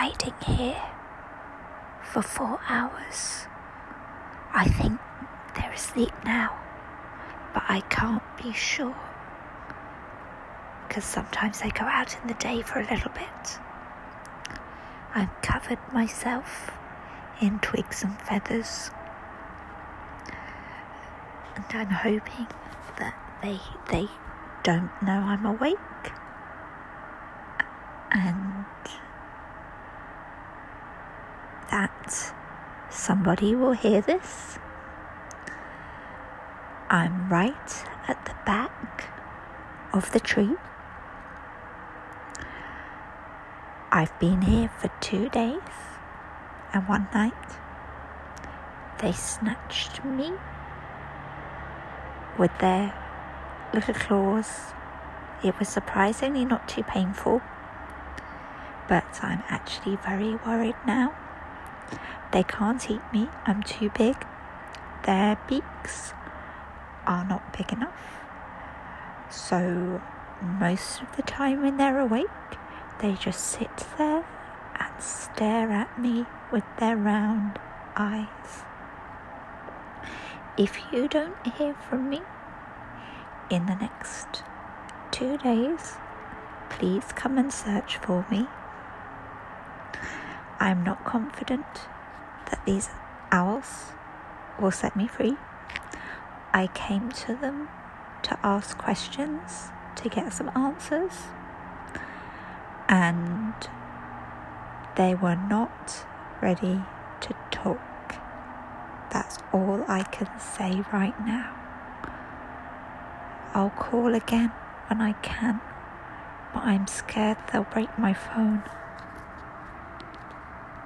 hiding here for four hours. I think they're asleep now, but I can't be sure. Because sometimes they go out in the day for a little bit. I've covered myself in twigs and feathers. And I'm hoping that they they don't know I'm awake. And that somebody will hear this. I'm right at the back of the tree. I've been here for two days and one night. They snatched me with their little claws. It was surprisingly not too painful, but I'm actually very worried now. They can't eat me, I'm too big. Their beaks are not big enough. So, most of the time when they're awake, they just sit there and stare at me with their round eyes. If you don't hear from me in the next two days, please come and search for me. I'm not confident that these owls will set me free. I came to them to ask questions to get some answers, and they were not ready to talk. That's all I can say right now. I'll call again when I can, but I'm scared they'll break my phone.